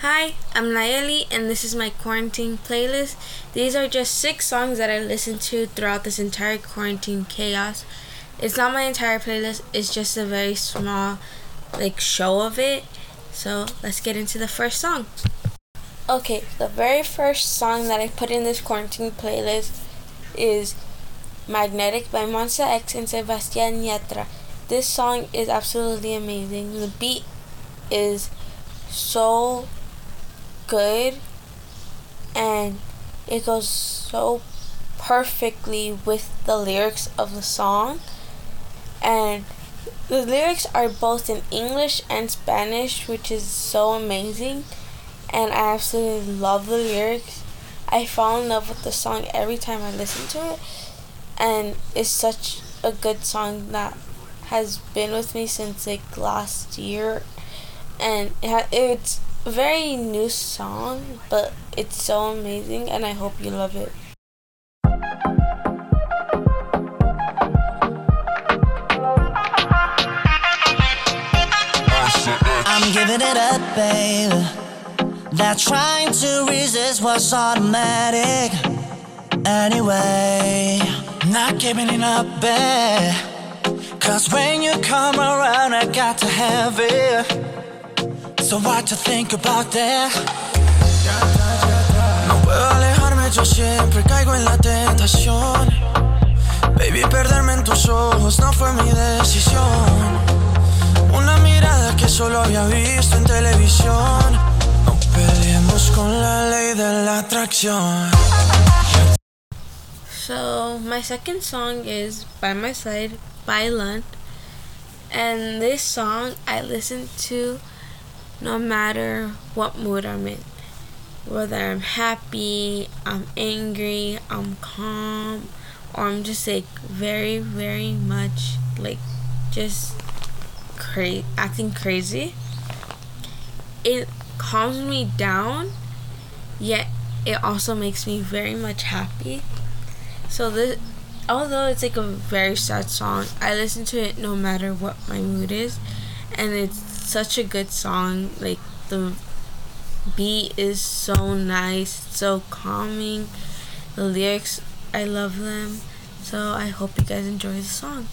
Hi, I'm Nallely, and this is my quarantine playlist. These are just six songs that I listened to throughout this entire quarantine chaos. It's not my entire playlist, it's just a very small, like, show of it. So let's get into the first song. Okay, the very first song that I put in this quarantine playlist is Magnetic by Monsta X and Sebastian Yatra. This song is absolutely amazing. The beat is so good and it goes so perfectly with the lyrics of the song. And the lyrics are both in English and Spanish, which is so amazing. And I absolutely love the lyrics. I fall in love with the song every time I listen to it. And it's such a good song that has been with me since like last year. And it ha- it's a very new song, but it's so amazing, and I hope you love it. I'm giving it up, babe. That trying to resist was automatic. Anyway, not giving it up, babe. Cause when you come around, I got to have it. So what you think about that? No puedo alejarme, yo siempre caigo en la tentación. Baby, perderme en tus ojos no fue mi decisión. Una mirada que solo había visto en televisión. No peleemos con la ley de la atracción. So, my second song is By My Side by Lund. And this song I listen to no matter what mood I'm in. Whether I'm happy, I'm angry, I'm calm, or I'm just like very, very much like just cra- acting crazy. It calms me down, yet it also makes me very much happy. So this although it's like a very sad song, I listen to it no matter what my mood is and it's such a good song. Like the beat is so nice, so calming. The lyrics, I love them. So I hope you guys enjoy the song.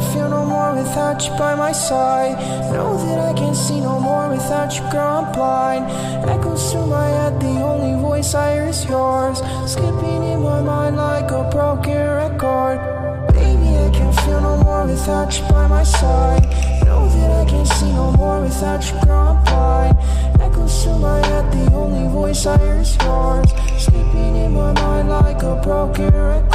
Can't feel no more without you by my side. Know that I can't see no more without you, girl, I'm blind. Echoes through my head, the only voice I hear is yours. Skipping in my mind like a broken record. Baby, I can't feel no more without you by my side. Know that I can't see no more without you, girl, I'm blind. Echoes through my head, the only voice I hear is yours. Skipping in my mind like a broken record.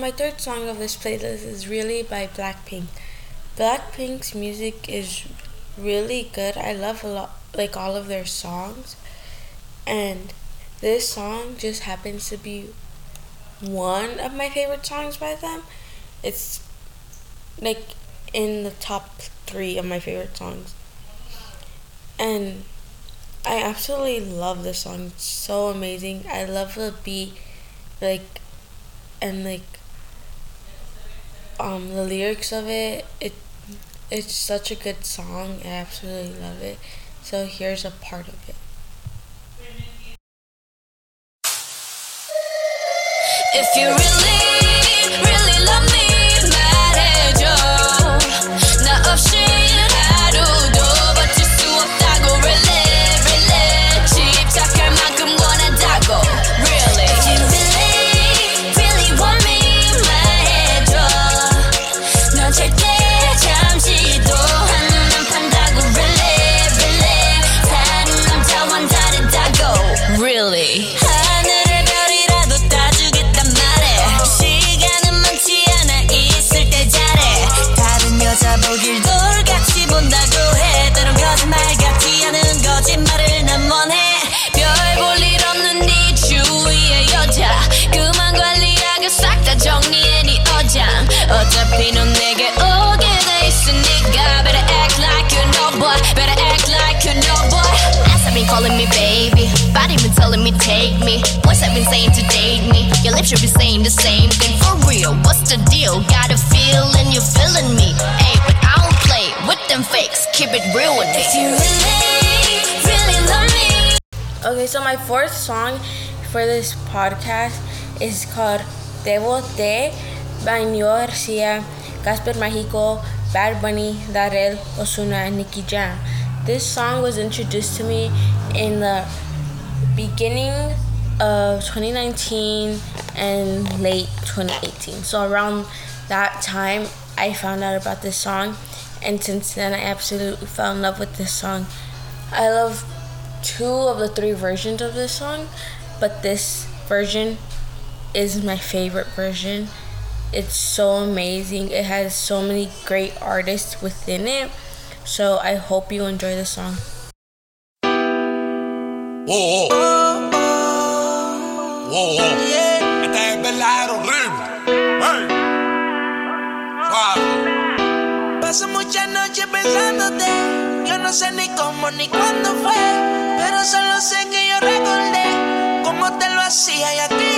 My third song of this playlist is really by Blackpink. Blackpink's music is really good. I love a lot like all of their songs. And this song just happens to be one of my favorite songs by them. It's like in the top 3 of my favorite songs. And I absolutely love this song. It's so amazing. I love the beat like and like um the lyrics of it it it's such a good song. I absolutely love it. So here's a part of it. If you really, the same thing for real. What's the deal? Got a feeling you're feeling me. Hey, but I don't play with them fakes. Keep it real with me. If you really, really love me. Okay, so my fourth song for this podcast is called Te Boté by Nio Garcia, Casper Mágico, Bad Bunny, Darell, Ozuna, and Nicky Jam. This song was introduced to me in the beginning of 2019 and late 2018. So around that time, I found out about this song, and since then, I absolutely fell in love with this song. I love two of the three versions of this song, but this version is my favorite version. It's so amazing. It has so many great artists within it. So I hope you enjoy the song. Wow. Wow, wow. Este Paso muchas noches pensándote. Yo no sé ni cómo ni cuándo fue. Pero solo sé que yo recordé cómo te lo hacía y aquella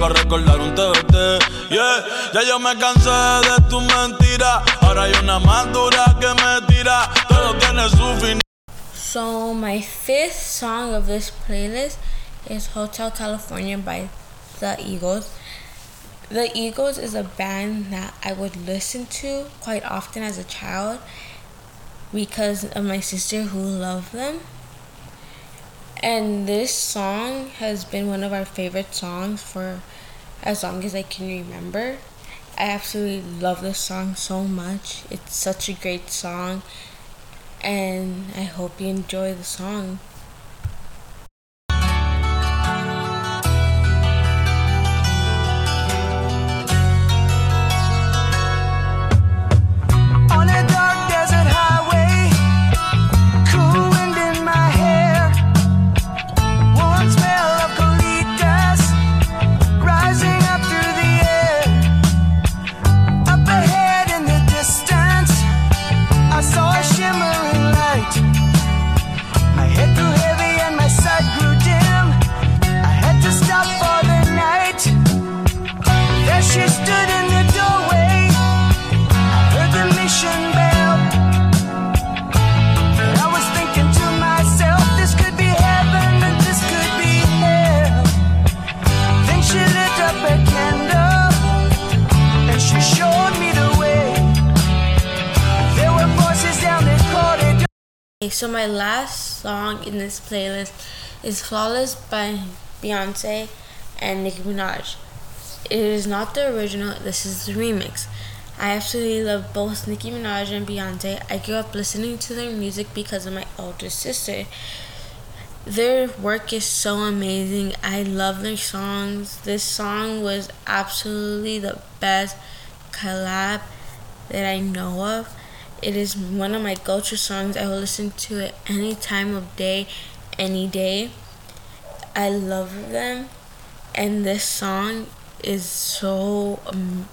Para recordar un TBT. Yeah, ya yo me cansé de. Ahora hay una más dura que me tira. Todo tiene su final. So my fifth song of this playlist is Hotel California by The Eagles. The Eagles is a band that I would listen to quite often as a child because of my sister who loved them. And this song has been one of our favorite songs for as long as I can remember. I absolutely love this song so much. It's such a great song and I hope you enjoy the song. Okay, so my last song in this playlist is Flawless by Beyonce and Nicki Minaj. It is not the original, this is the remix. I absolutely love both Nicki Minaj and Beyonce. I grew up listening to their music because of my older sister. Their work is so amazing. I love their songs. This song was absolutely the best collab that I know of. It is one of my go-to songs. I will listen to it any time of day, any day. I love them, and this song is so um,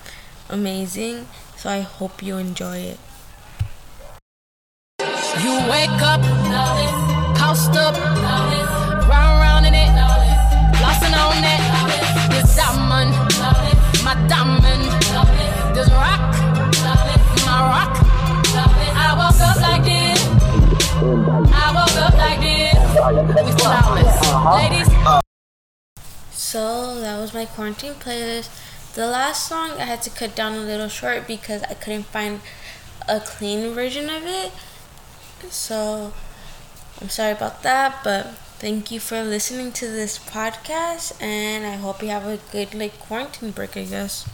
amazing. So I hope you enjoy it. You wake up, housed up, round round in it, flossing on it. This diamond, my diamond, ladies. So that was my quarantine playlist. The last song I had to cut down a little short because I couldn't find a clean version of it. So I'm sorry about that, but thank you for listening to this podcast and I hope you have a good like quarantine break, I guess.